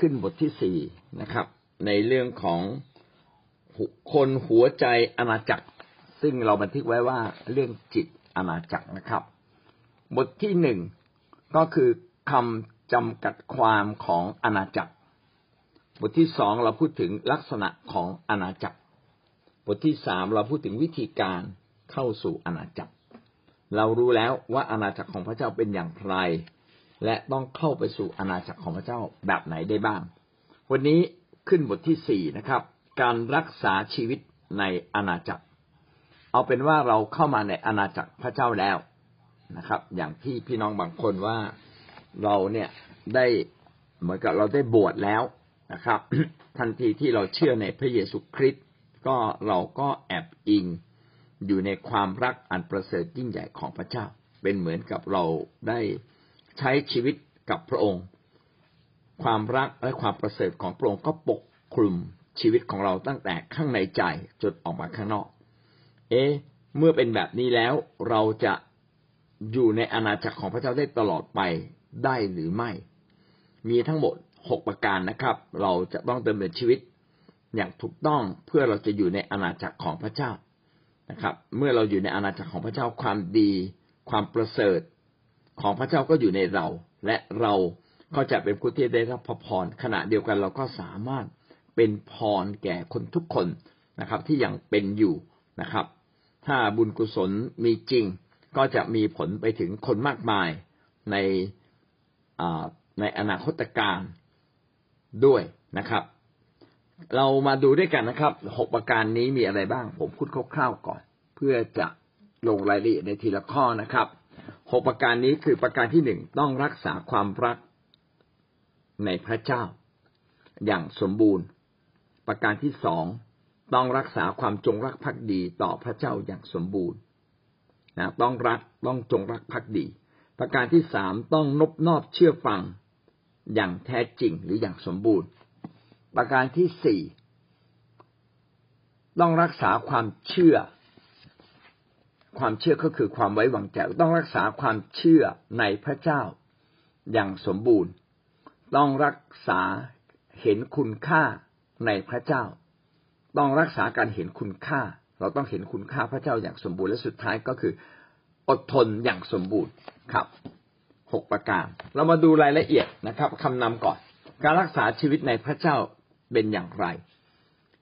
ขึ้นบทที่สี่นะครับ ในเรื่องของคนหัวใจอาณาจักร ซึ่งเราบันทึกไว้ว่าเรื่องจิตอาณาจักรนะครับ บทที่หนึ่งก็คือคำจำกัดความของอาณาจักร บทที่สองเราพูดถึงลักษณะของอาณาจักร บทที่สามเราพูดถึงวิธีการเข้าสู่อาณาจักร เรารู้แล้วว่าอาณาจักรของพระเจ้าเป็นอย่างไร และต้องเข้าไปสู่อาณาจักรของพระเจ้าแบบไหนได้บ้าง วันนี้ขึ้นบทที่สี่นะครับ การรักษาชีวิตในอาณาจักร เอาเป็นว่าเราเข้ามาในอาณาจักรพระเจ้าแล้วนะครับ อย่างที่พี่น้องบางคนว่าเราเนี่ยได้เหมือนกับเราได้บวชแล้วนะครับ ทันทีที่เราเชื่อในพระเยซูคริสต์ก็เราก็แอบอิงอยู่ในความรักอันประเสริฐยิ่งใหญ่ของพระเจ้า เป็นเหมือนกับเราได้ ใช้ชีวิตกับพระองค์ ความรักและความประเสริฐของพระองค์ก็ปกคลุมชีวิตของเราตั้งแต่ข้างในใจจนออกมาข้างนอก เอ๊เมื่อเป็นแบบนี้แล้วเราจะอยู่ในอาณาจักรของพระเจ้าได้ตลอดไปได้หรือไม่ มีทั้งหมดหกประการนะครับ เราจะต้องดำเนินชีวิตอย่างถูกต้องเพื่อเราจะอยู่ในอาณาจักรของพระเจ้านะครับ เมื่อเราอยู่ในอาณาจักรของพระเจ้าความดี ความประเสริฐ ของพระเจ้าก็อยู่ในเรา และเราก็จะเป็นผู้ที่ได้รับพระพรขณะเดียวกันเราก็สามารถเป็นพรแก่คนทุกคนนะครับ ที่ยังเป็นอยู่นะครับ ถ้าบุญกุศลมีจริง ก็จะมีผลไปถึงคนมากมายในในอนาคตการด้วยนะครับ เรามาดูด้วยกันนะครับหกประการนี้มีอะไรบ้าง ผมพูดคร่าวๆก่อน เพื่อจะลงรายละเอียดในทีละข้อนะครับ หกประการนี้คือประการที่หนึ่งต้องรักษาความรักในพระเจ้า อย่างสมบูรณ์ ประการที่สองต้องรักษาความจงรักภักดีต่อพระเจ้าอย่างสมบูรณ์นะต้องรักต้องจงรักภักดี ประการที่สามต้องนบนอบเชื่อฟังอย่างแท้จริงหรืออย่างสมบูรณ์ ประการที่สี่ต้องรักษาความเชื่อ ความเชื่อก็คือความไว้วางใจต้องรักษาความเชื่อในพระเจ้า อย่างสมบูรณ์ ต้องรักษาเห็นคุณค่าในพระเจ้า ต้องรักษาการเห็นคุณค่า เราต้องเห็นคุณค่าพระเจ้าอย่างสมบูรณ์และสุดท้ายก็คืออดทนอย่างสมบูรณ์ครับหกประการ เรามาดูรายละเอียดนะครับคำนำก่อน การรักษาชีวิตในพระเจ้าเป็นอย่างไร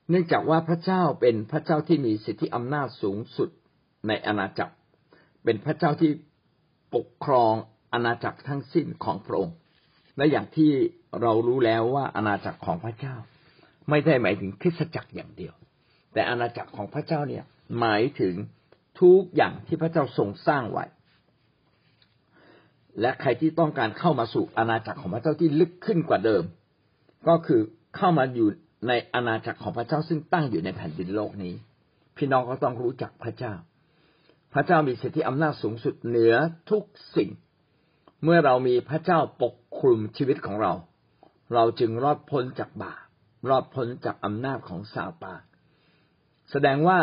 เนื่องจากว่าพระเจ้าเป็นพระเจ้าที่มีสิทธิอำนาจสูงสุด ในอาณาจักร เป็นพระเจ้าที่ปกครองอาณาจักรทั้งสิ้นของพระองค์ และอย่างที่เรารู้แล้วว่าอาณาจักรของพระเจ้า ไม่ได้หมายถึงคริสตจักรอย่างเดียว แต่อาณาจักรของพระเจ้าเนี่ยหมายถึงทุกอย่างที่พระเจ้าทรงสร้างไว้ และใครที่ต้องการเข้ามาสู่อาณาจักรของพระเจ้าที่ลึกขึ้นกว่าเดิม ก็คือเข้ามาอยู่ในอาณาจักรของพระเจ้าซึ่งตั้งอยู่ในแผ่นดินโลกนี้ พี่น้องก็ต้องรู้จักพระเจ้า พระเจ้ามีสิทธิอำนาจสูงสุดเหนือทุกสิ่ง เมื่อเรามีพระเจ้าปกคลุมชีวิตของเรา เราจึงรอดพ้นจากบาปรอดพ้นจากอำนาจของซาตานแสดงว่า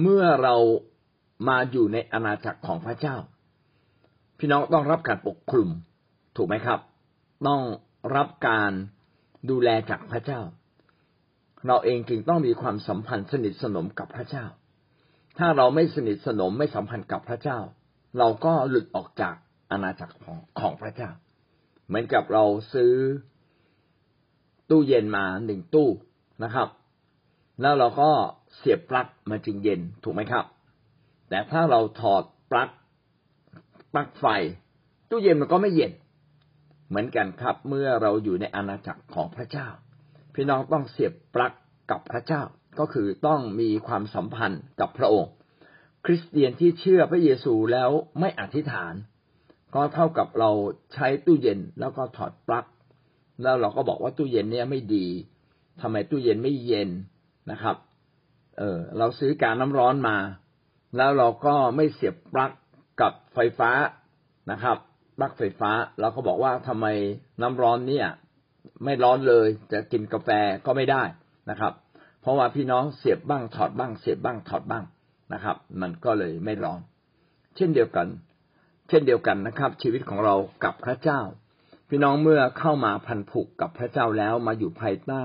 เมื่อเรามาอยู่ในอาณาจักรของพระเจ้า พี่น้องต้องรับการปกคลุมถูกไหมครับ ต้องรับการดูแลจากพระเจ้า เราเองจึงต้องมีความสัมพันธ์สนิทสนมกับพระเจ้า ถ้าเราไม่สนิทสนมไม่สัมพันธ์กับพระเจ้า เราก็หลุดออกจากอาณาจักรของของพระเจ้า เหมือนกับเราซื้อตู้เย็นมาหนึ่งตู้นะครับ แล้วเราก็เสียบปลั๊กมาจึงเย็นถูกไหมครับ แต่ถ้าเราถอดปลั๊กปลั๊กไฟ ตู้เย็นมันก็ไม่เย็น เหมือนกันครับ เมื่อเราอยู่ในอาณาจักรของพระเจ้า พี่น้องต้องเสียบปลั๊กกับพระเจ้า ก็คือต้องมีความสัมพันธ์กับพระองค์ คริสเตียนที่เชื่อพระเยซูแล้วไม่อธิษฐาน ก็เท่ากับเราใช้ตู้เย็นแล้วก็ถอดปลั๊กแล้วเราก็บอกว่าตู้เย็นเนี้ยไม่ดีทำไมตู้เย็นไม่เย็นนะครับ เออเราซื้อการน้ำร้อนมา แล้วเราก็ไม่เสียบปลั๊กกับไฟฟ้านะครับปลั๊กไฟฟ้าเราก็บอกว่าทำไมน้ำร้อนเนี่ย ไม่ร้อนเลยจะกินกาแฟก็ไม่ได้นะครับ เพราะว่าพี่น้องเสียบบ้างถอดบ้าง เสียบบ้างถอดบ้างนะครับ มันก็เลยไม่ร้อน เช่นเดียวกัน เช่นเดียวกันนะครับ ชีวิตของเรากับพระเจ้าพี่พี่น้องเมื่อเข้ามาพันผูกกับพระเจ้าแล้วมาอยู่ภายใต้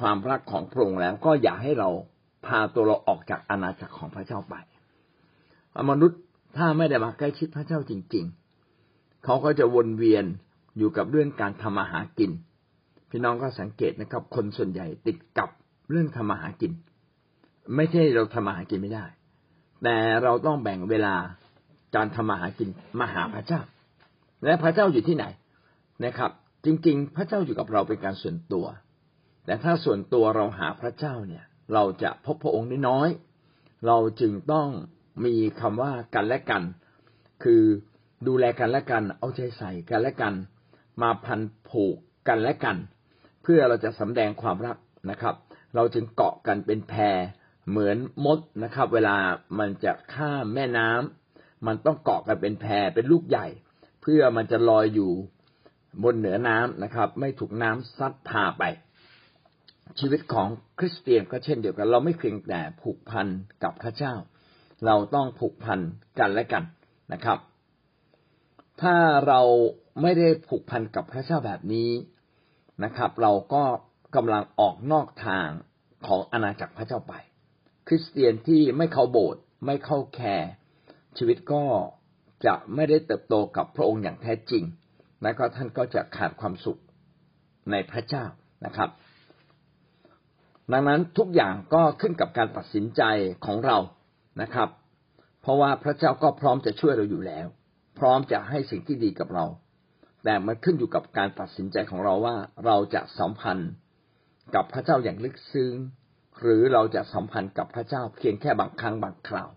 ความรักของพระองค์แล้วก็อย่าให้เราพาตัวเราออกจากอาณาจักรของพระเจ้าไปมนุษย์ถ้าไม่ได้มาใกล้ชิดพระเจ้าจริง ๆ เขาก็จะวนเวียนอยู่กับเรื่องการทำมาหากิน พี่น้องก็สังเกตนะครับ คนส่วนใหญ่ติดกับ เรื่องทำมาหากิน ไม่ใช่เราทำมาหากินไม่ได้ แต่เราต้องแบ่งเวลาการทำมาหากินมาหาพระเจ้า และพระเจ้าอยู่ที่ไหนนะครับ จริง ๆ พระเจ้าอยู่กับเราเป็นการส่วนตัว แต่ถ้าส่วนตัวเราหาพระเจ้าเนี่ย เราจะพบพระองค์น้อยเราจึงต้องมีคำว่ากันและกัน คือดูแลกันและกัน เอาใจใส่กันและกัน มาพันผูกกันและกัน เพื่อเราจะสำแดงความรักนะครับ เราจึงเกาะกันเป็นแพรเหมือนมดนะครับ เวลามันจะข้ามแม่น้ำมันต้องเกาะกันเป็นแพรเป็นลูกใหญ่ เพื่อมันจะลอยอยู่บนเหนือน้ำนะครับ ไม่ถูกน้ำซัดพาไป ชีวิตของคริสเตียนก็เช่นเดียวกัน เราไม่เพียงแต่ผูกพันกับพระเจ้า เราต้องผูกพันกันและกันนะครับ ถ้าเราไม่ได้ผูกพันกับพระเจ้าแบบนี้นะครับ เราก็ กำลังออกนอกทางของอาณาจักรพระเจ้าไป คริสเตียนที่ไม่เข้าโบสถ์ไม่เข้าแคร์ชีวิตก็จะไม่ได้เติบโตกับพระองค์อย่างแท้จริง และก็ท่านก็จะขาดความสุขในพระเจ้านะครับ ดังนั้นทุกอย่างก็ขึ้นกับการตัดสินใจของเรานะครับ เพราะว่าพระเจ้าก็พร้อมจะช่วยเราอยู่แล้ว พร้อมจะให้สิ่งที่ดีกับเรา แต่มันขึ้นอยู่กับการตัดสินใจของเราว่าเราจะสัมพันธ์ กับพระเจ้าอย่างลึกซึ้ง หรือเราจะสัมพันธ์กับพระเจ้าเพียงแค่บางครั้งบางคราว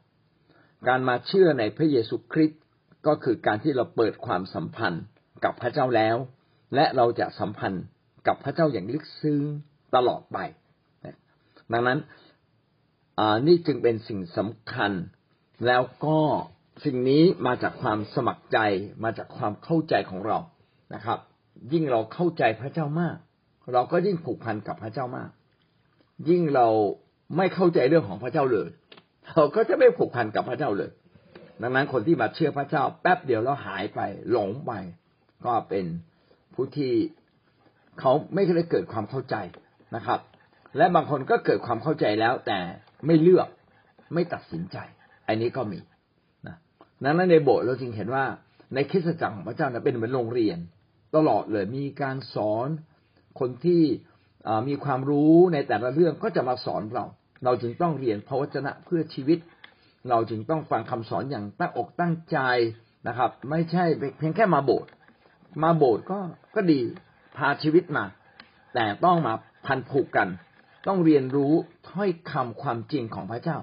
การมาเชื่อในพระเยซูคริสต์ก็คือการที่เราเปิดความสัมพันธ์กับพระเจ้าแล้ว และเราจะสัมพันธ์กับพระเจ้าอย่างลึกซึ้งตลอดไป ดังนั้นนี่จึงเป็นสิ่งสำคัญ แล้วก็สิ่งนี้มาจากความสมัครใจมาจากความเข้าใจของเรานะครับ ยิ่งเราเข้าใจพระเจ้ามาก เราก็ยิ่งผูกพันกับพระเจ้ามาก ยิ่งเราไม่เข้าใจเรื่องของพระเจ้าเลย เราก็จะไม่ผูกพันกับพระเจ้าเลย ดังนั้นคนที่มาเชื่อพระเจ้า แป๊บเดียวแล้วหายไปหลงไป ก็เป็นผู้ที่เขาไม่ได้เกิดความเข้าใจนะครับ และบางคนก็เกิดความเข้าใจแล้ว แต่ไม่เลือกไม่ตัดสินใจ อันนี้ก็มีนะนั้นในโบสถ์เราจึงเห็นว่าในคริสตจักรของพระเจ้าเป็นเหมือนโรงเรียน ตลอดเลยมีการสอน คนที่มีความรู้ในแต่ละเรื่องก็จะมาสอนเรา เราจึงต้องเรียนพระวจนะเพื่อชีวิต เราจึงต้องฟังคำสอนอย่างตั้งอกตั้งใจนะครับ ไม่ใช่เพียงแค่มาโบสถ์มาโบสถ์ก็ก็ดีพาชีวิตมา แต่ต้องมาพันผูกกัน ต้องเรียนรู้ถ้อยคำความจริงของพระเจ้า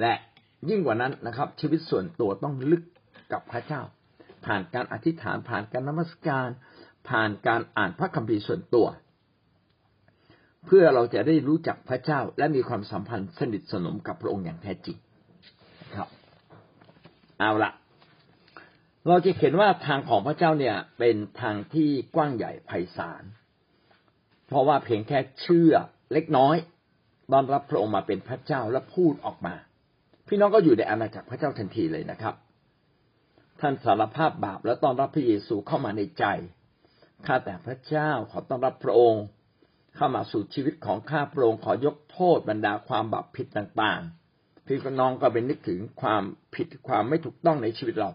และยิ่งกว่านั้นนะครับ ชีวิตส่วนตัวต้องลึกกับพระเจ้า ผ่านการอธิษฐานผ่านการนมัสการ ผ่านการอ่านพระคัมภีร์ส่วนตัว เพื่อเราจะได้รู้จักพระเจ้าและมีความสัมพันธ์สนิทสนมกับพระองค์อย่างแท้จริงครับ เอาละเราจะเห็นว่าทางของพระเจ้าเนี่ยเป็นทางที่กว้างใหญ่ไพศาล เพราะว่าเพียงแค่เชื่อเล็กน้อยต้อนรับพระองค์มาเป็นพระเจ้าและพูดออกมา พี่น้องก็อยู่ในอาณาจักรพระเจ้าทันทีเลยนะครับ ท่านสารภาพบาปแล้วต้อนรับพระเยซูเข้ามาในใจข้าแต่พระเจ้าขอต้อนรับพระองค์ เข้ามาสู่ชีวิตของข้าพระองค์ขอยกโทษบรรดาความบาปผิดต่างๆพี่น้องก็เป็นนึกถึงความผิดความไม่ถูกต้องในชีวิตเรา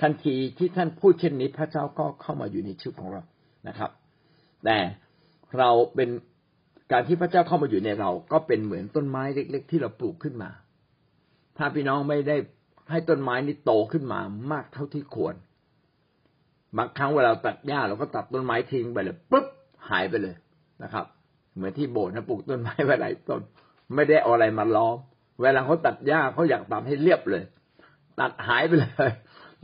ทันทีที่ท่านพูดเช่นนี้พระเจ้าก็เข้ามาอยู่ในชีวิตของเรานะครับ แต่เราเป็นการที่พระเจ้าเข้ามาอยู่ในเรา ก็เป็นเหมือนต้นไม้เล็ก ๆ ที่เราปลูกขึ้นมา ถ้าพี่น้องไม่ได้ให้ต้นไม้นี้โตขึ้นมามากเท่าที่ควรบางครั้งเวลาตัดหญ้าเราก็ตัดต้นไม้ทิ้งไปเลยปุ๊บหายไปเลย นะครับ เหมือนที่โบสถ์นะปลูกต้นไม้ไว้หลายต้น ไม่ได้เอาอะไรมาล้อม เวลาเขาตัดหญ้าเขาอยากตัดให้เรียบเลย ตัดหายไปเลย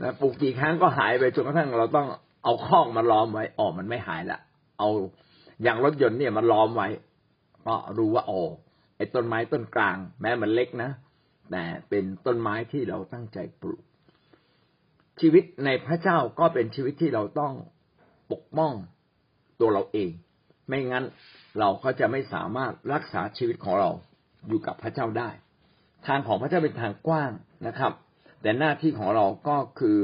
นะปลูกกี่ครั้งก็หายไปจนกระทั่งเราต้องเอาข้องมาล้อมไว้อ๋อมันไม่หายละเอาอย่างรถยนต์เนี่ยมาล้อมไว้ก็รู้ว่าโอ้ไอ้ต้นไม้ต้นกลาง แม้มันเล็กนะแต่เป็นต้นไม้ที่เราตั้งใจปลูก ชีวิตในพระเจ้าก็เป็นชีวิตที่เราต้องปกป้องตัวเราเอง ไม่งั้นเราก็จะไม่สามารถรักษาชีวิตของเราอยู่กับพระเจ้าได้ ทางของพระเจ้าเป็นทางกว้างนะครับ แต่หน้าที่ของเราก็คือ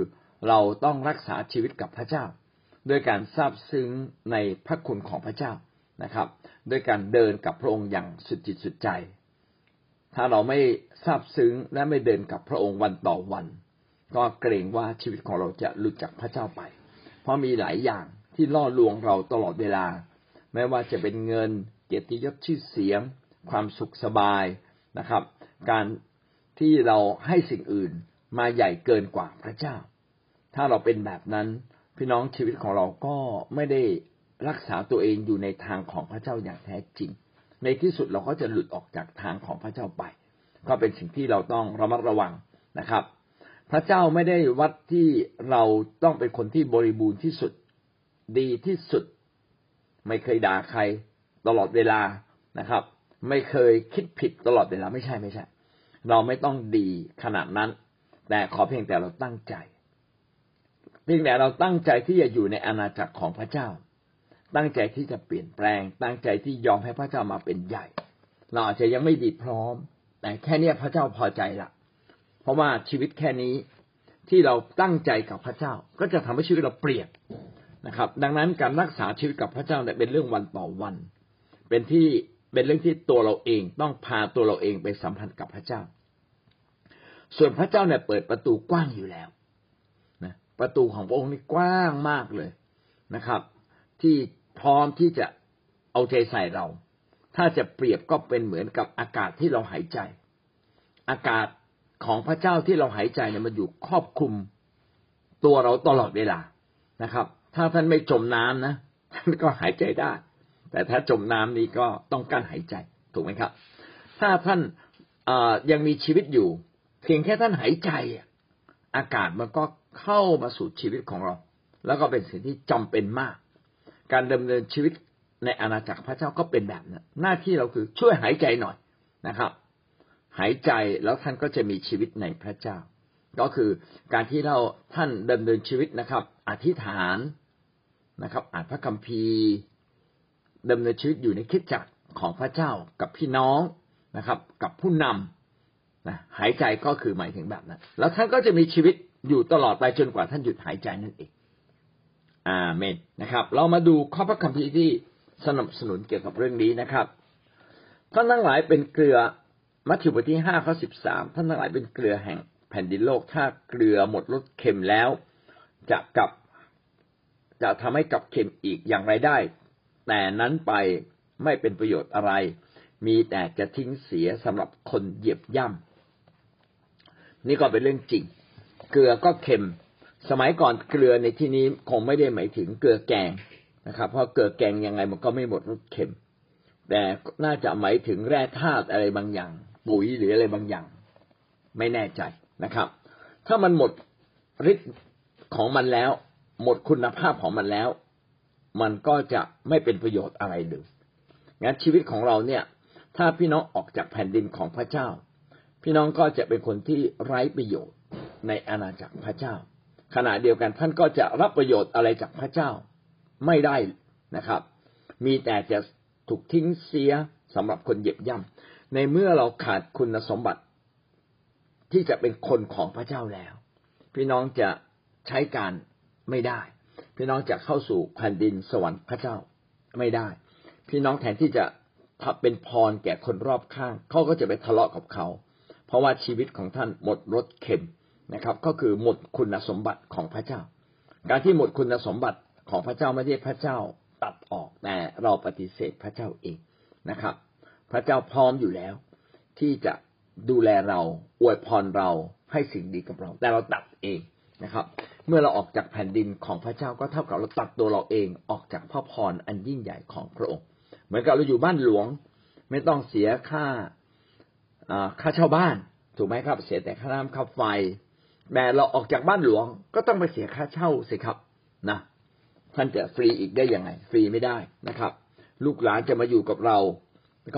เราต้องรักษาชีวิตกับพระเจ้า ด้วยการทราบซึ้งในพระคุณของพระเจ้านะครับ ด้วยการเดินกับพระองค์อย่างสุดจิตสุดใจ ถ้าเราไม่ทราบซึ้งและไม่เดินกับพระองค์วันต่อวัน ก็เกรงว่าชีวิตของเราจะหลุดจากพระเจ้าไป เพราะมีหลายอย่างที่ล่อลวงเราตลอดเวลา ไม่ว่าจะเป็นเงินเกียรติยศชื่อเสียง ความสุขสบายนะครับ การที่เราให้สิ่งอื่นมาใหญ่เกินกว่าพระเจ้า ถ้าเราเป็นแบบนั้นพี่น้องชีวิตของเราก็ไม่ได้รักษาตัวเองอยู่ในทางของพระเจ้าอย่างแท้จริง ในที่สุดเราก็จะหลุดออกจากทางของพระเจ้าไป ก็เป็นสิ่งที่เราต้องระมัดระวังนะครับ พระเจ้าไม่ได้วัดที่เราต้องเป็นคนที่บริบูรณ์ที่สุด ดีที่สุด ไม่เคยด่าใครตลอดเวลานะครับ ไม่เคยคิดผิดตลอดเวลาไม่ใช่ไม่ใช่ เราไม่ต้องดีขนาดนั้น แต่ขอเพียงแต่เราตั้งใจเพียงแต่เราตั้งใจที่จะอยู่ในอาณาจักรของพระเจ้า ตั้งใจที่จะเปลี่ยนแปลง ตั้งใจที่ยอมให้พระเจ้ามาเป็นใหญ่ เราอาจจะยังไม่ดีพร้อม แต่แค่นี้พระเจ้าพอใจละเพราะว่าชีวิตแค่นี้ที่เราตั้งใจกับพระเจ้า ก็จะทำให้ชีวิตเราเปลี่ยน นะครับ ดังนั้นการรักษาชีวิตกับพระเจ้าเนี่ยเป็นเรื่องวันต่อวัน เป็นที่เป็นเรื่องที่ตัวเราเองต้องพาตัวเราเองไปสัมพันธ์กับพระเจ้า ส่วนพระเจ้าเนี่ยเปิดประตูกว้างอยู่แล้วนะประตูของพระองค์นี่กว้างมากเลยนะครับ ที่พร้อมที่จะเอาใจใส่เรา ถ้าจะเปรียบก็เป็นเหมือนกับอากาศที่เราหายใจ อากาศของพระเจ้าที่เราหายใจเนี่ยมันอยู่ครอบคลุมตัวเราตลอดเวลานะครับ ถ้าท่านไม่จมน้ำนะท่านก็หายใจได้ แต่ถ้าจมน้ำนี้ก็ต้องกั้นหายใจถูกไหมครับ ถ้าท่านยังมีชีวิตอยู่ เพียงแค่ท่านหายใจ อากาศมันก็เข้ามาสู่ชีวิตของเรา แล้วก็เป็นสิ่งที่จำเป็นมาก การดำเนินชีวิตในอาณาจักรพระเจ้าก็เป็นแบบนั้นหน้าที่เราคือช่วยหายใจหน่อยนะครับ หายใจแล้วท่านก็จะมีชีวิตในพระเจ้า ก็คือการที่เราท่านดำเนินชีวิตนะครับ อธิษฐาน นะครับ อ่านพระคัมภีร์ดำเนินชีวิตอยู่ในคิดจักรของพระเจ้ากับพี่น้องนะครับ กับผู้นำนะหายใจก็คือหมายถึงแบบนั้น แล้วท่านก็จะมีชีวิตอยู่ตลอดไปจนกว่าท่านหยุดหายใจนั่นเองอาเมนนะครับ เรามาดูข้อพระคัมภีร์ที่สนับสนุนเกี่ยวกับเรื่องนี้นะครับท่านทั้งหลายเป็นเกลือมัทธิวบทที่ห้าข้อสิบสามท่านทั้งหลายเป็นเกลือแห่งแผ่นดินโลกถ้าเกลือหมดรสเค็มแล้ว จะกลับ จะทำให้กับเค็มอีกอย่างไรได้ แต่นั้นไปไม่เป็นประโยชน์อะไร มีแต่จะทิ้งเสียสำหรับคนเหยียบย่ำนี่ก็เป็นเรื่องจริง เกลือก็เค็ม สมัยก่อนเกลือในที่นี้คงไม่ได้หมายถึงเกลือแกงนะครับ เพราะเกลือแกงยังไงมันก็ไม่หมดรสเค็ม แต่น่าจะหมายถึงแร่ธาตุอะไรบางอย่าง ปุ๋ยหรืออะไรบางอย่าง ไม่แน่ใจนะครับ ถ้ามันหมดฤทธิ์ของมันแล้ว หมดคุณภาพของมันแล้ว มันก็จะไม่เป็นประโยชน์อะไรเลยงั้นชีวิตของเราเนี่ย ถ้าพี่น้องออกจากแผ่นดินของพระเจ้า พี่น้องก็จะเป็นคนที่ไร้ประโยชน์ในอาณาจักรพระเจ้า ขณะเดียวกันท่านก็จะรับประโยชน์อะไรจากพระเจ้าไม่ได้นะครับ มีแต่จะถูกทิ้งเสียสำหรับคนเหยียบย่ำในเมื่อเราขาดคุณสมบัติ ที่จะเป็นคนของพระเจ้าแล้ว พี่น้องจะใช้การ ไม่ได้ พี่น้องจะเข้าสู่แผ่นดินสวรรค์พระเจ้าไม่ได้ พี่น้องแทนที่จะเป็นพรแก่คนรอบข้าง เขาก็จะไปทะเลาะกับเขา เพราะว่าชีวิตของท่านหมดรสเค็มนะครับ ก็คือหมดคุณสมบัติของพระเจ้า การที่หมดคุณสมบัติของพระเจ้าไม่ใช่พระเจ้าตัดออกแต่เราปฏิเสธพระเจ้าเองนะครับ พระเจ้าพร้อมอยู่แล้ว ที่จะดูแลเราอวยพรเราให้สิ่งดีกับเรา แต่เราตัดเองนะครับ เมื่อเราออกจากแผ่นดินของพระเจ้าก็เท่ากับเราตัดตัวเราเองออกจากพระพรอันยิ่งใหญ่ของพระองค์ เหมือนกับเราอยู่บ้านหลวง ไม่ต้องเสียค่าค่าเช่าบ้าน ถูกไหมครับ เสียแต่ค่าน้ำค่าไฟแต่เราออกจากบ้านหลวงก็ต้องไปเสียค่าเช่าสิครับนะท่านจะฟรีอีกได้ยังไง ฟรีไม่ได้นะครับ ลูกหลานจะมาอยู่กับเรา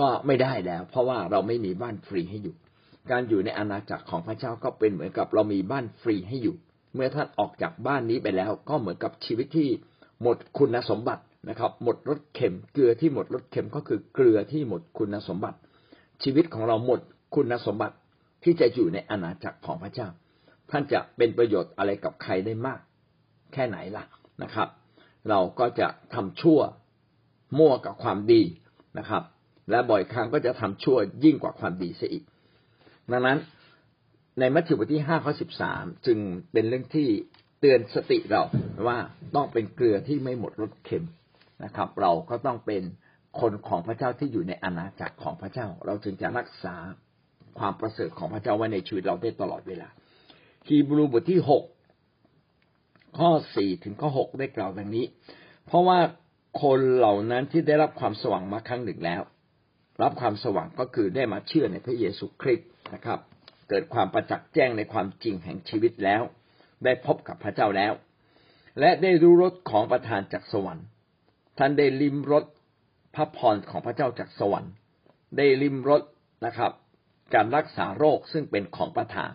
ก็ไม่ได้แล้ว เพราะว่าเราไม่มีบ้านฟรีให้อยู่ การอยู่ในอาณาจักรของพระเจ้าก็เป็นเหมือนกับเรามีบ้านฟรีให้อยู่ เมื่อท่านออกจากบ้านนี้ไปแล้ว ก็เหมือนกับชีวิตที่หมดคุณสมบัตินะครับ หมดรสเค็มเกลือที่หมดรสเค็มก็คือเกลือที่หมดคุณสมบัติ ชีวิตของเราหมดคุณสมบัติที่จะอยู่ในอาณาจักรของพระเจ้า ท่านจะเป็นประโยชน์อะไรกับใครได้มาก แค่ไหนล่ะนะครับ เราก็จะทำชั่วมั่วกับความดีนะครับ และบ่อยครั้งก็จะทำชั่วยิ่งกว่าความดีเสียอีก ดังนั้น ในมัทธิวบทที่ห้าข้อสิบสามจึงเป็นเรื่องที่เตือนสติเราว่าต้องเป็นเกลือที่ไม่หมดรสเค็มนะครับ เราก็ต้องเป็นคนของพระเจ้าที่อยู่ในอาณาจักรของพระเจ้า เราจึงจะรักษาความประเสริฐของพระเจ้าไว้ในชีวิตเราได้ตลอดเวลา ฮีบรูบทที่หกข้อสี่ถึงข้อหกได้กล่าวดังนี้ เพราะว่าคนเหล่านั้นที่ได้รับความสว่างมาครั้งหนึ่งแล้ว รับความสว่างก็คือได้มาเชื่อในพระเยซูคริสต์นะครับ เกิดความประจักษ์แจ้งในความจริงแห่งชีวิตแล้ว ได้พบกับพระเจ้าแล้ว และได้รู้รสของประทานจากสวรรค์ ท่านได้ลิมรสพระพรของพระเจ้าจากสวรรค์ ได้ลิมรสนะครับ การรักษาโรคซึ่งเป็นของประทาน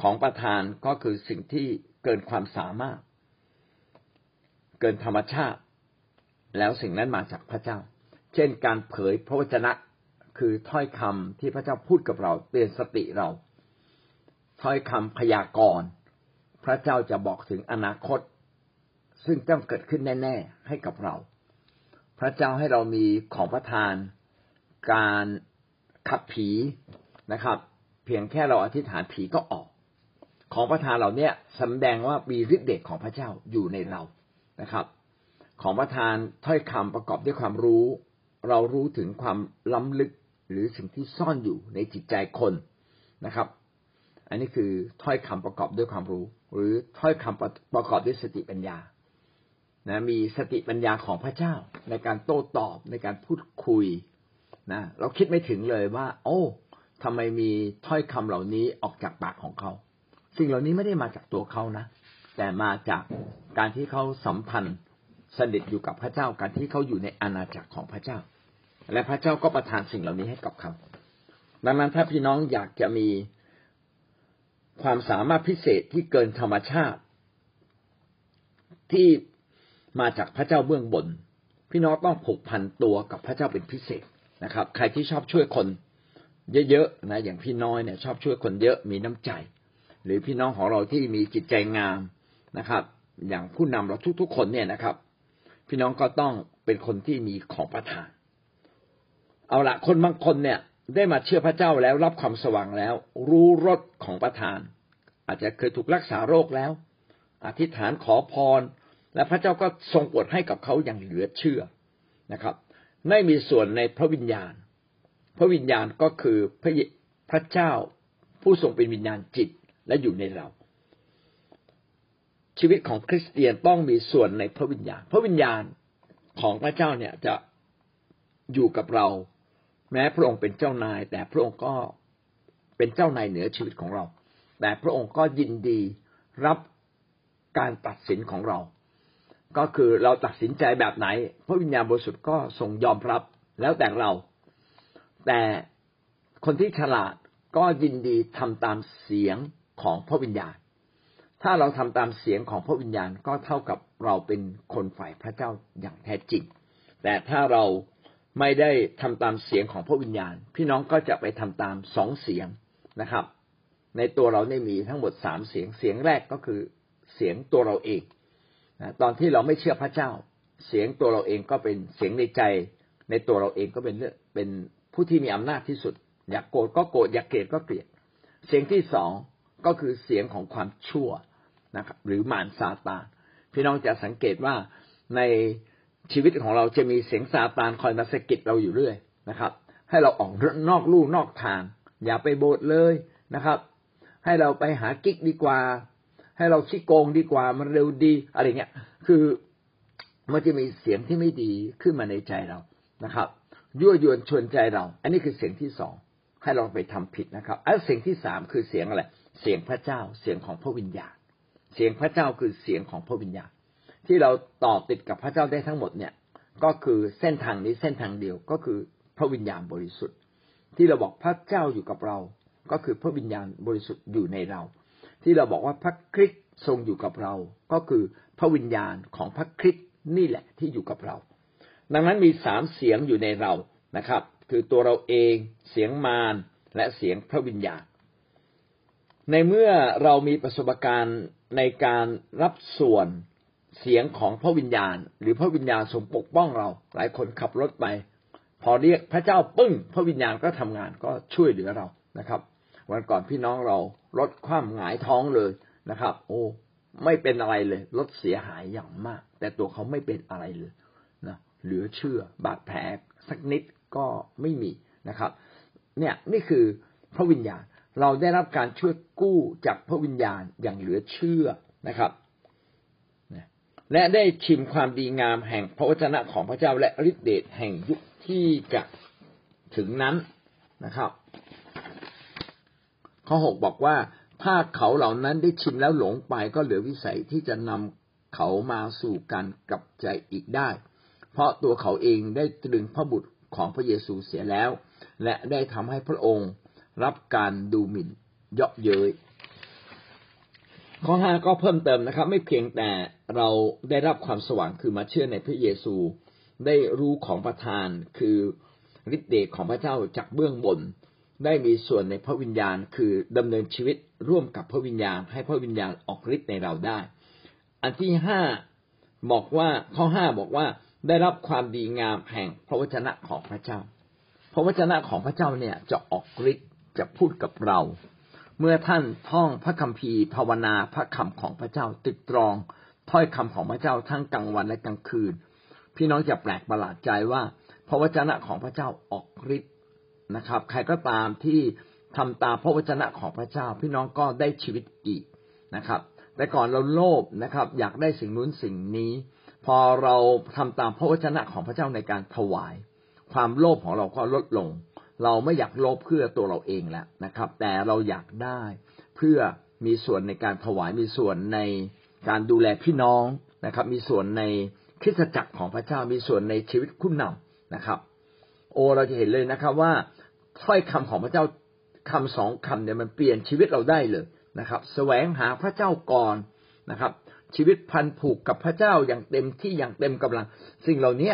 ของประทานก็คือสิ่งที่เกินความสามารถ เกินธรรมชาติ แล้วสิ่งนั้นมาจากพระเจ้า เช่น การเผยพระวจนะ คือถ้อยคำที่พระเจ้าพูดกับเราเตือนสติเรา ถ้อยคำพยากรณ์พระเจ้าจะบอกถึงอนาคต ซึ่งต้องเกิดขึ้นแน่ ๆ ให้กับเรา พระเจ้าให้เรามีของประทาน การขับผีนะครับ เพียงแค่เราอธิษฐานผีก็ออก ของประทานเหล่านี้สำแดงว่ามีฤทธิ์เดชของพระเจ้าอยู่ในเรานะครับ ของประทานถ้อยคำประกอบด้วยความรู้เรารู้ถึงความล้ำลึก หรือสิ่งที่ซ่อนอยู่ในจิตใจคนนะครับ อันนี้คือถ้อยคำประกอบด้วยความรู้ หรือถ้อยคำประกอบด้วยสติปัญญานะมีสติปัญญาของพระเจ้า ในการโต้ตอบในการพูดคุยนะเราคิดไม่ถึงเลยว่า โอ้ทำไมมีถ้อยคำเหล่านี้ออกจากปากของเขา สิ่งเหล่านี้ไม่ได้มาจากตัวเขานะ แต่มาจากการที่เขาสัมพันธ์สนิทอยู่กับพระเจ้า การที่เขาอยู่ในอาณาจักรของพระเจ้า และพระเจ้าก็ประทานสิ่งเหล่านี้ให้กับเขาดังนั้นถ้าพี่น้องอยากจะมีความสามารถพิเศษที่เกินธรรมชาติ ที่มาจากพระเจ้าเบื้องบน พี่น้องต้องผูกพันตัวกับพระเจ้าเป็นพิเศษนะครับ ใครที่ชอบช่วยคนเยอะๆนะอย่างพี่น้อยเนี่ยชอบช่วยคนเยอะมีน้ำใจ หรือพี่น้องของเราที่มีจิตใจงามนะครับ อย่างผู้นำเราทุกๆคนเนี่ยนะครับ พี่น้องก็ต้องเป็นคนที่มีของประทาน เอาละคนบางคนเนี่ยได้มาเชื่อพระเจ้าแล้วรับความสว่างแล้ว รู้รสของประทาน อาจจะเคยถูกรักษาโรคแล้ว อธิษฐานขอพร และพระเจ้าก็ทรงโปรดให้กับเขาอย่างเหลือเชื่อนะครับ ไม่มีส่วนในพระวิญญาณ พระวิญญาณก็คือพระพระเจ้าผู้ทรงเป็นวิญญาณจิตและอยู่ในเรา ชีวิตของคริสเตียนต้องมีส่วนในพระวิญญาณ พระวิญญาณของพระเจ้าเนี่ยจะอยู่กับเรา แม้พระองค์เป็นเจ้านาย แต่พระองค์ก็เป็นเจ้านายเหนือชีวิตของเรา แต่พระองค์ก็ยินดีรับการตัดสินของเรา ก็คือเราตัดสินใจแบบไหน พระวิญญาณบริสุทธิ์ก็ทรงยอมรับแล้วแต่เรา แต่คนที่ฉลาดก็ยินดีทำตามเสียงของพระวิญญาณ ถ้าเราทำตามเสียงของพระวิญญาณก็เท่ากับเราเป็นคนฝ่ายพระเจ้าอย่างแท้จริง แต่ถ้าเรา ไม่ได้ทำตามเสียงของพระวิญญาณ พี่น้องก็จะไปทำตามสองเสียงนะครับ ในตัวเราได้มีทั้งหมดสามเสียงเสียงแรกก็คือเสียงตัวเราเองนะตอนที่เราไม่เชื่อพระเจ้า เสียงตัวเราเองก็เป็นเสียงในใจ ในตัวเราเองก็เป็นเรื่องเป็นผู้ที่มีอำนาจที่สุด อยากโกรธก็โกรธอยากเกลียดก็เกลียด เสียงที่สองก็คือเสียงของความชั่วนะครับหรือมารซาตานพี่น้องจะสังเกตว่าใน ชีวิตของเราจะมีเสียงซาตานคอยมาสะกิดเราอยู่เรื่อยนะครับ ให้เราออกนอกลู่นอกทาง อย่าไปโบสถ์เลยนะครับ ให้เราไปหากิ๊กดีกว่า ให้เราชี้โกงดีกว่ามันเร็วดีอะไรเงี้ย คือมันจะมีเสียงที่ไม่ดีขึ้นมาในใจเรานะครับ ยั่วยวนชวนใจเรา อันนี้คือเสียงที่สองให้เราไปทำผิดนะครับแล้วเสียงที่สามคือเสียงอะไรเสียงพระเจ้าเสียงของพระวิญญาณ เสียงพระเจ้าคือเสียงของพระวิญญาณ ที่เราต่อติดกับพระเจ้าได้ทั้งหมดเนี่ย ก็คือเส้นทางนี้เส้นทางเดียวก็คือพระวิญญาณบริสุทธิ์ ที่เราบอกพระเจ้าอยู่กับเรา ก็คือพระวิญญาณบริสุทธิ์อยู่ในเรา ที่เราบอกว่าพระคริสต์ทรงอยู่กับเรา ก็คือพระวิญญาณของพระคริสต์นี่แหละที่อยู่กับเรา ดังนั้นมีสามเสียงอยู่ในเรานะครับ คือตัวเราเองเสียงมารและเสียงพระวิญญาณ ในเมื่อเรามีประสบการณ์ในการรับส่วน เสียงของพระวิญญาณ หรือพระวิญญาณทรงปกป้องเรา หลายคนขับรถไป พอเรียกพระเจ้าปึ้ง พระวิญญาณก็ทำงานก็ช่วยเหลือเรานะครับ วันก่อนพี่น้องเรารถคว่ำหงายท้องเลยนะครับ โอ้ไม่เป็นอะไรเลยรถเสียหายอย่างมาก แต่ตัวเขาไม่เป็นอะไรเลยนะเหลือเชื่อบาดแผลสักนิดก็ไม่มีนะครับ เนี่ยนี่คือพระวิญญาณเราได้รับการช่วยกู้จากพระวิญญาณอย่างเหลือเชื่อนะครับ และได้ชิมความดีงามแห่งพระวจนะของพระเจ้าและฤทธิเดชแห่งยุคที่จะถึงนั้นนะครับข้อหกบอกว่าถ้าเขาเหล่านั้นได้ชิมแล้วหลงไปก็เหลือวิสัยที่จะนำเขามาสู่การกลับใจอีกได้ เพราะตัวเขาเองได้ตรึงพระบุตรของพระเยซูเสียแล้ว และได้ทำให้พระองค์รับการดูหมิ่นเยาะเย้ย ข้อห้าก็เพิ่มเติมนะครับ ไม่เพียงแต่เราได้รับความสว่างคือมาเชื่อในพระเยซู ได้รู้ของประทานคือฤทธิ์เดชของพระเจ้าจากเบื้องบน ได้มีส่วนในพระวิญญาณ คือดำเนินชีวิตร่วมกับพระวิญญาณ ให้พระวิญญาณออกฤทธิ์ในเราได้ อันที่ห้าบอกว่าข้อห้าบอกว่าได้รับความดีงามแห่งพระวจนะของพระเจ้า พระวจนะของพระเจ้าเนี่ยจะออกฤทธิ์จะพูดกับเรา เมื่อท่านท่องพระคัมภีร์ภาวนาพระคำของพระเจ้าติดตรอง ถ้อยคำของพระเจ้าทั้งกลางวันและกลางคืน พี่น้องจะแปลกประหลาดใจว่าพระวจนะของพระเจ้าออกฤทธิ์นะครับ ใครก็ตามที่ทำตามพระวจนะของพระเจ้า พี่น้องก็ได้ชีวิตอีกนะครับ แต่ก่อนเราโลภนะครับ อยากได้สิ่งนู้นสิ่งนี้ พอเราทำตามพระวจนะของพระเจ้าในการถวาย ความโลภของเราก็ลดลง เราไม่อยากลภเพื่อตัวเราเองแล้วนะครับ แต่เราอยากได้เพื่อมีส่วนในการถวายมีส่วนในการดูแลพี่น้องนะครับ มีส่วนในคริสตจักรของพระเจ้ามีส่วนในชีวิตคุณนำนะครับ โอเราจะเห็นเลยนะครับว่าถ้อยคำของพระเจ้าคำสองคำเนี่ยมันเปลี่ยนชีวิตเราได้เลยนะครับ แสวงหาพระเจ้าก่อนนะครับ ชีวิตพันผูกกับพระเจ้าอย่างเต็มที่อย่างเต็มกำลัง สิ่งเหล่านี้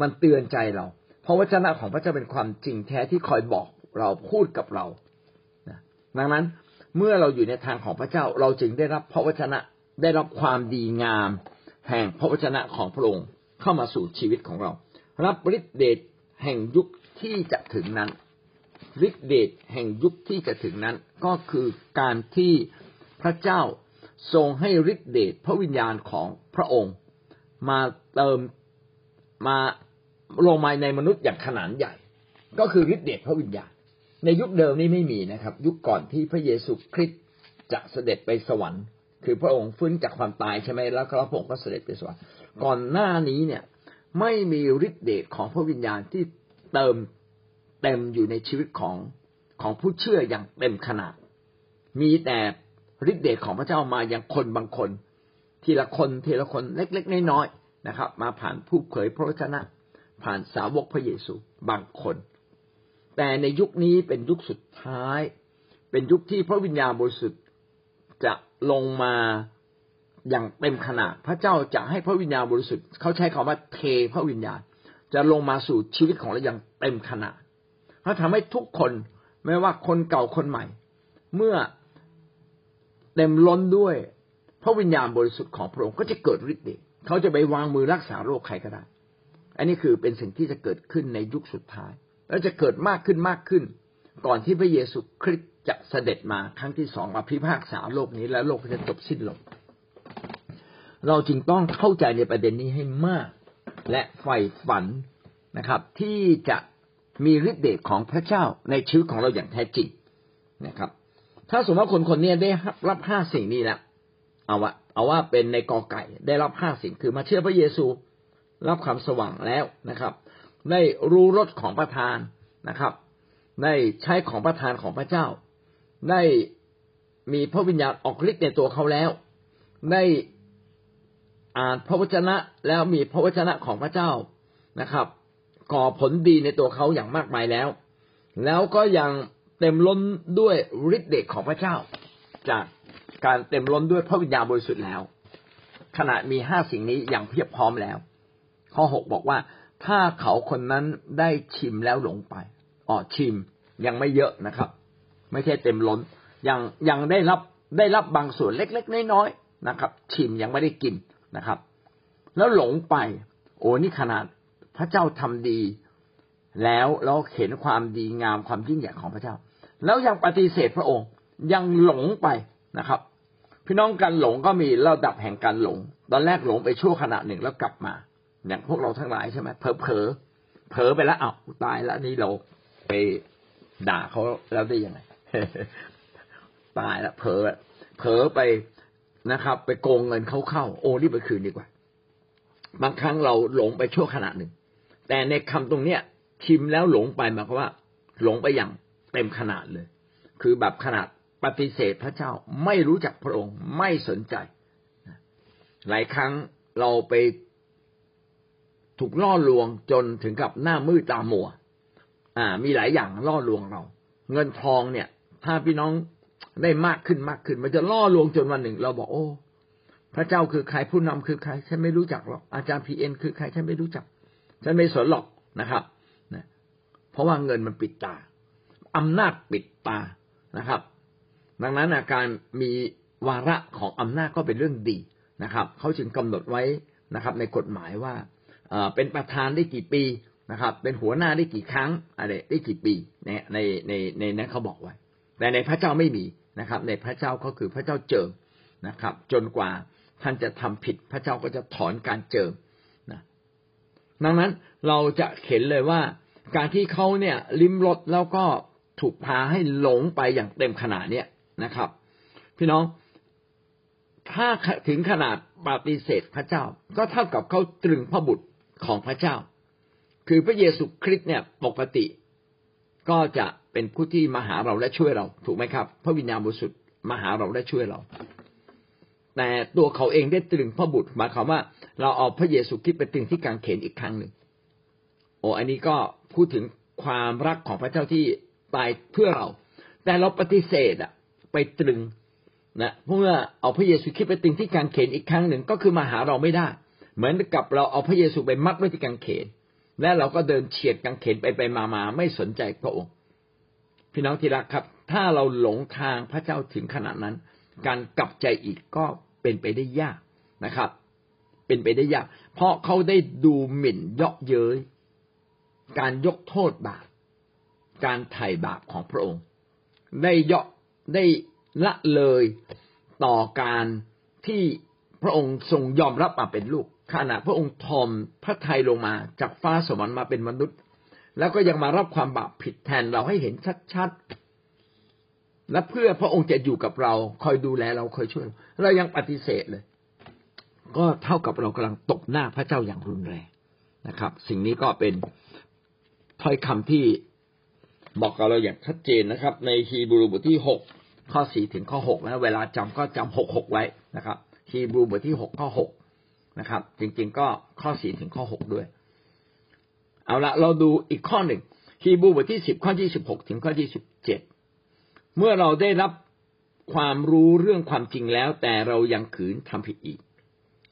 มันเตือนใจเรา พราะวจนะของพระเจ้าเป็นความจริงแท้ที่คอยบอกเราพูดกับเราดังนั้นเมื่อเราอยู่ในทางของพระเจ้าเราจึงได้รับพระวจนะได้รับความดีงาม แห่งพระวจนะของพระองค์เข้ามาสู่ชีวิตของเรา รับฤทธิเดชแห่งยุคที่จะถึงนั้นฤทธิเดชแห่งยุคที่จะถึงนั้น ก็คือการที่พระเจ้าทรงให้ฤทธิเดชพระวิญญาณของพระองค์ มาเติมมา ลงมาในมนุษย์อย่างขนาดใหญ่ ก็คือฤทธิเดชพระวิญญาณ ในยุคเดิมนี้ไม่มีนะครับ ยุคก่อนที่พระเยซูคริสต์จะเสด็จไปสวรรค์ คือพระองค์ฟื้นจากความตายใช่ไหมแล้วพระองค์ก็เสด็จไปสวรรค์ก่อนหน้านี้เนี่ยไม่มีฤทธิเดชของพระวิญญาณที่เติมเต็มอยู่ในชีวิตของของผู้เชื่ออย่างเต็มขนาด มีแต่ฤทธิเดชของพระเจ้ามาอย่างคนบางคน ทีละคนทีละคนเล็ก ๆ น้อยๆนะครับ มาผ่านผู้เผยพระวจนะ ผ่านสาวกพระเยซูบางคน แต่ในยุคนี้เป็นยุคสุดท้าย เป็นยุคที่พระวิญญาณบริสุทธิ์จะลงมาอย่างเต็มขนาดพระเจ้าจะให้พระวิญญาณบริสุทธิ์เขาใช้คำว่าเทพระวิญญาณ จะลงมาสู่ชีวิตของเราอย่างเต็มขนาดพระทำให้ทุกคนไม่ว่าคนเก่าคนใหม่ เมื่อเต็มล้นด้วย พระวิญญาณบริสุทธิ์ของพระองค์ก็จะเกิดฤทธิ์เดชเขาจะไปวางมือรักษาโรคใครก็ได้ อันนี้คือเป็นสิ่งที่จะเกิดขึ้นในยุคสุดท้าย แล้วจะเกิดมากขึ้นมากขึ้น ก่อนที่พระเยซูคริสต์จะเสด็จมาครั้งที่สองมาพิพากษาโลกนี้แล้วโลกจะจบสิ้นลง เราจึงต้องเข้าใจในประเด็นนี้ให้มาก และใฝ่ฝันนะครับ ที่จะมีฤทธิ์เดชของพระเจ้าในชีวิตของเราอย่างแท้จริงนะครับ ถ้าสมมติว่าคนคนนี้ได้รับห้าสิ่งนี้แล้วเอาว่าเอาว่าเป็นในกอไก่ได้รับห้าสิ่งคือมาเชื่อพระเยซู รับความสว่างแล้วนะครับ ได้รู้รสของประทานนะครับ ได้ใช้ของประทานของพระเจ้า ได้มีพระวิญญาณออกฤทธิ์ในตัวเขาแล้ว ได้อ่านพระวจนะแล้วมีพระวจนะของพระเจ้านะครับ ก่อผลดีในตัวเขาอย่างมากมายแล้ว แล้วก็ยังเต็มล้นด้วยฤทธิ์เดชของพระเจ้า จากการเต็มล้นด้วยพระวิญญาณบริสุทธิ์แล้ว ขณะมีห้าสิ่งนี้อย่างเพียบพร้อมแล้ว ข้อหกบอกว่า ถ้าเขาคนนั้นได้ชิมแล้วหลงไปอ๋อชิมยังไม่เยอะนะครับ ไม่ใช่เต็มล้น ยังยังได้รับได้รับบางส่วนเล็ก ๆ น้อยๆนะครับ ชิมยังไม่ได้กินนะครับ แล้วหลงไป โอ้นี่ขนาดพระเจ้าทำดี แล้วเราเห็นความดีงามความยิ่งใหญ่ของพระเจ้า แล้วยังปฏิเสธพระองค์ยังหลงไปนะครับ พี่น้องการหลงก็มีระดับแห่งการหลง ตอนแรกหลงไปชั่วขณะหนึ่งแล้วกลับมา อย่างพวกเราทั้งหลายใช่ไหมเผลอเผลอเผลอไปแล้วอ้าวตายแล้วนี่เราไปด่าเขาแล้วได้ยังไงตายแล้วเผลอเผลอไปนะครับ ไปโกงเงินเขาเข้า โอ้รีบไปคืนดีกว่า บางครั้งเราหลงไปชั่วขณะหนึ่ง แต่ในคำตรงเนี้ยชิมแล้วหลงไปหมายความว่า หลงไปอย่างเต็มขนาดเลย คือแบบขนาดปฏิเสธพระเจ้าไม่รู้จักพระองค์ไม่สนใจ หลายครั้งเราไป ถูกล่อลวงจนถึงกับหน้ามืดตามัว อ่า มีหลายอย่างล่อลวงเรา เงินทองเนี่ย ถ้าพี่น้องได้มากขึ้นมากขึ้น มันจะล่อลวงจนวันหนึ่ง เราบอกโอ้ พระเจ้าคือใครผู้นำคือใคร ฉันไม่รู้จักหรอกอาจารย์พีเอ็นคือใครฉันไม่รู้จัก ฉันไม่สนหรอกนะครับนะเพราะว่าเงินมันปิดตาอำนาจปิดตานะครับ ดังนั้นอาการมีวาระของอำนาจก็เป็นเรื่องดีนะครับเขาจึงกำหนดไว้นะครับ ในกฎหมายว่า เป็นประธานได้กี่ปีนะครับ เป็นหัวหน้าได้กี่ครั้งอะไรได้กี่ปีในในในในนั้นเขาบอกไว้ แต่ในพระเจ้าไม่มีนะครับ ในพระเจ้าก็คือพระเจ้าเจิมนะครับ จนกว่าท่านจะทำผิดพระเจ้าก็จะถอนการเจิมนะดังนั้นเราจะเห็นเลยว่าการที่เขาเนี่ยลิ้มรสแล้วก็ถูกพาให้หลงไปอย่างเต็มขนาดเนี้ยนะครับ พี่น้องถ้าถึงขนาดปฏิเสธพระเจ้า ก็เท่ากับเขาตรึงพระบุตร ของพระเจ้า คือพระเยซูคริสต์เนี่ยปกติก็จะเป็นผู้ที่มาหาเราและช่วยเรา ถูกไหมครับ พระวิญญาณบริสุทธิ์มาหาเราและช่วยเรา แต่ตัวเขาเองได้ตรึงพระบุตรหมายความว่า เราเอาพระเยซูคริสต์ไปตรึงที่กางเขนอีกครั้งหนึ่งโอ้อันนี้ก็พูดถึงความรักของพระเจ้าที่ตายเพื่อเรา แต่เราปฏิเสธอะไปตรึงนะเมื่อเอาพระเยซูคริสต์ไปตรึงที่กางเขนอีกครั้งหนึ่งก็คือมาหาเราไม่ได้ เหมือนกับเราเอาพระเยซูไปมัดไว้ที่กางเขน และเราก็เดินเฉียดกางเขนไปไปมามาไม่สนใจพระองค์ พี่น้องที่รักครับ ถ้าเราหลงทางพระเจ้าถึงขนาดนั้น การกลับใจอีกก็เป็นไปได้ยากนะครับ เป็นไปได้ยาก เพราะเขาได้ดูหมิ่นเยาะเย้ยการยกโทษบาปการไถ่บาปของพระองค์ ได้เยาะได้ละเลยต่อการที่พระองค์ทรงยอมรับมาเป็นลูก ขณะพระองค์ทอมพระทัยลงมาจากฟ้าสวรรค์มาเป็นมนุษย์ แล้วก็ยังมารับความบาปผิดแทนเราให้เห็นชัดๆและเพื่อพระองค์จะอยู่กับเรา คอยดูแลเราคอยช่วยเรายังปฏิเสธเลย ก็เท่ากับเรากำลังตบหน้าพระเจ้าอย่างรุนแรงนะครับ สิ่งนี้ก็เป็นถ้อยคำที่บอกกับเราอย่างชัดเจนนะครับ ในฮีบรูบทที่หกข้อสี่ถึงข้อหกนะเวลาจำก็จำหกหกไว้นะครับฮีบรูบทที่หกข้อหก นะครับ จริง ๆ ก็ข้อสี่ถึงข้อหกด้วย เอาละเราดูอีกข้อหนึ่งฮีบูบทที่สิบข้อที่สิบหกถึงข้อที่สิบเจ็ดเมื่อเราได้รับความรู้เรื่องความจริงแล้ว แต่เรายังขืนทำผิดอีก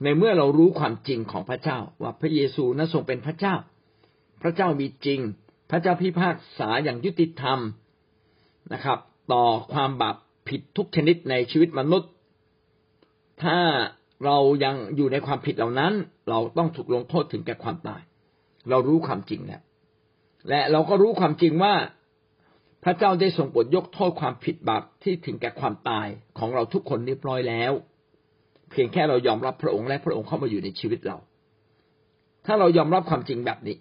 ในเมื่อเรารู้ความจริงของพระเจ้า ว่าพระเยซูนั้นทรงเป็นพระเจ้า พระเจ้ามีจริง พระเจ้าพิพากษาอย่างยุติธรรมนะครับ ต่อความบาปผิดทุกชนิดในชีวิตมนุษย์ ถ้า เรายังอยู่ในความผิดเหล่านั้น เราต้องถูกลงโทษถึงแก่ความตาย เรารู้ความจริงแล้วและเราก็รู้ความจริงว่าพระเจ้าได้ทรงโปรดยกโทษความผิดบาปที่ถึงแก่ความตายของเราทุกคนเรียบร้อยแล้ว เพียงแค่เรายอมรับพระองค์และพระองค์เข้ามาอยู่ในชีวิตเรา ถ้าเรายอมรับความจริงแบบนี้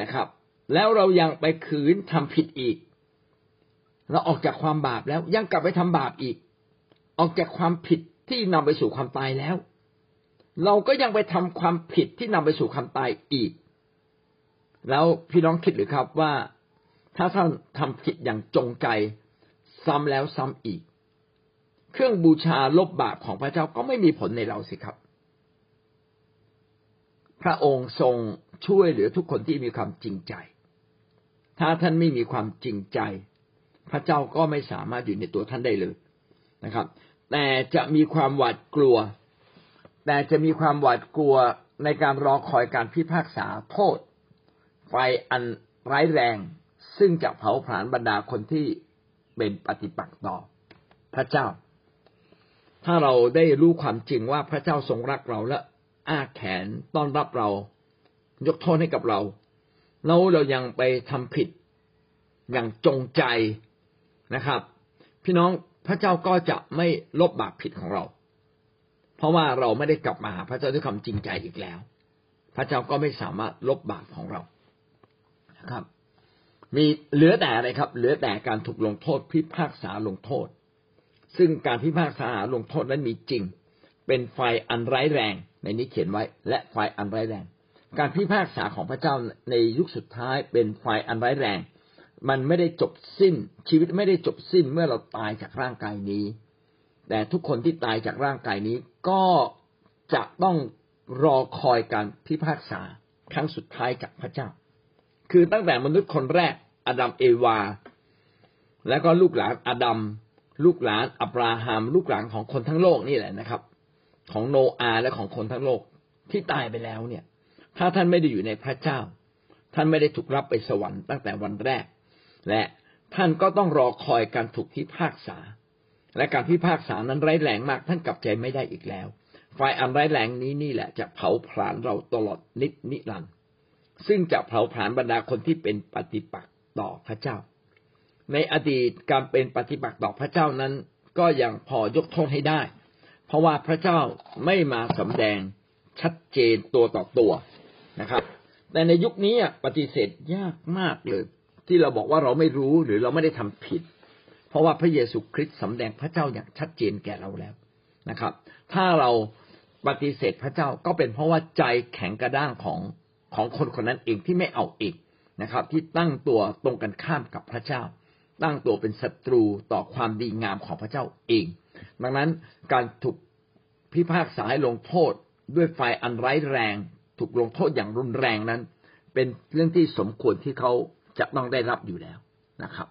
นะครับ แล้วเรายังไปขืนทำผิดอีก เราออกจากความบาปแล้วยังกลับไปทำบาปอีก ออกจากความผิด ที่นำไปสู่ความตายแล้ว เราก็ยังไปทำความผิดที่นำไปสู่ความตายอีก แล้วพี่น้องคิดหรือครับว่า ถ้าท่านทำผิดอย่างจงใจซ้ำแล้วซ้ำอีก เครื่องบูชาลบบาปของพระเจ้าก็ไม่มีผลในเราสิครับ พระองค์ทรงช่วยเหลือทุกคนที่มีความจริงใจ ถ้าท่านไม่มีความจริงใจ พระเจ้าก็ไม่สามารถอยู่ในตัวท่านได้เลยนะครับ แต่จะมีความหวาดกลัว แต่จะมีความหวาดกลัวในการรอคอยการพิพากษาโทษ ไฟอันร้ายแรง ซึ่งจะเผาผลาญบรรดาคนที่เป็นปฏิปักษ์ต่อพระเจ้า ถ้าเราได้รู้ความจริงว่าพระเจ้าทรงรักเราและอ้าแขนต้อนรับเรา ยกโทษให้กับเรา แล้วเรายังไปทำผิดอย่างจงใจนะครับ พี่น้อง พระเจ้าก็จะไม่ลบบาปผิดของเรา เพราะว่าเราไม่ได้กลับมาหาพระเจ้าด้วยความจริงใจอีกแล้ว พระเจ้าก็ไม่สามารถลบบาปของเรานะครับ มีเหลือแต่อะไรครับ เหลือแต่การถูกลงโทษพิพากษาลงโทษ ซึ่งการพิพากษาลงโทษนั้นมีจริง เป็นไฟอันร้ายแรง ในนี้เขียนไว้ และไฟอันร้ายแรง การพิพากษาของพระเจ้าในยุคสุดท้ายเป็นไฟอันร้ายแรง มันไม่ได้จบสิ้น ชีวิตไม่ได้จบสิ้นเมื่อเราตายจากร่างกายนี้ แต่ทุกคนที่ตายจากร่างกายนี้ ก็จะต้องรอคอยการพิพากษาครั้งสุดท้ายจากพระเจ้า คือตั้งแต่มนุษย์คนแรกอดัมเอวา แล้วก็ลูกหลานอดัมลูกหลานอับราฮัมลูกหลานของคนทั้งโลกนี่แหละนะครับ ของโนอาและของคนทั้งโลกที่ตายไปแล้วเนี่ย ถ้าท่านไม่ได้อยู่ในพระเจ้า ท่านไม่ได้ถูกรับไปสวรรค์ตั้งแต่วันแรก และท่านก็ต้องรอคอยการถูกพิพากษา และการพิพากษานั้นร้ายแรงมาก ท่านกลับใจไม่ได้อีกแล้วไฟอันร้ายแรงนี้นี่แหละจะเผาผลาญเราตลอดนิดนิรันดร์ซึ่งจะเผาผลาญบรรดาคนที่เป็นปฏิปักษ์ต่อพระเจ้า ในอดีตการเป็นปฏิปักษ์ต่อพระเจ้านั้น ก็ยังพอยกโทษให้ได้ เพราะว่าพระเจ้าไม่มาสำแดงชัดเจนตัวต่อตัวนะครับ แต่ในยุคนี้ปฏิเสธยากมากเลย ที่เราบอกว่าเราไม่รู้หรือเราไม่ได้ทำผิด เพราะว่าพระเยซูคริสต์สำแดงพระเจ้าอย่างชัดเจนแก่เราแล้วนะครับ ถ้าเราปฏิเสธพระเจ้าก็เป็นเพราะว่าใจแข็งกระด้างของของคนคนนั้นเองที่ไม่เอาเอีกนะครับ ที่ตั้งตัวตรงกันข้ามกับพระเจ้า ตั้งตัวเป็นศัตรูต่อความดีงามของพระเจ้าเอง ดังนั้นการถูกพิพากษาให้ลงโทษด้วยไฟอันร้ายแรง ถูกลงโทษอย่างรุนแรงนั้น เป็นเรื่องที่สมควรที่เขา จะต้องได้รับอยู่แล้วนะครับ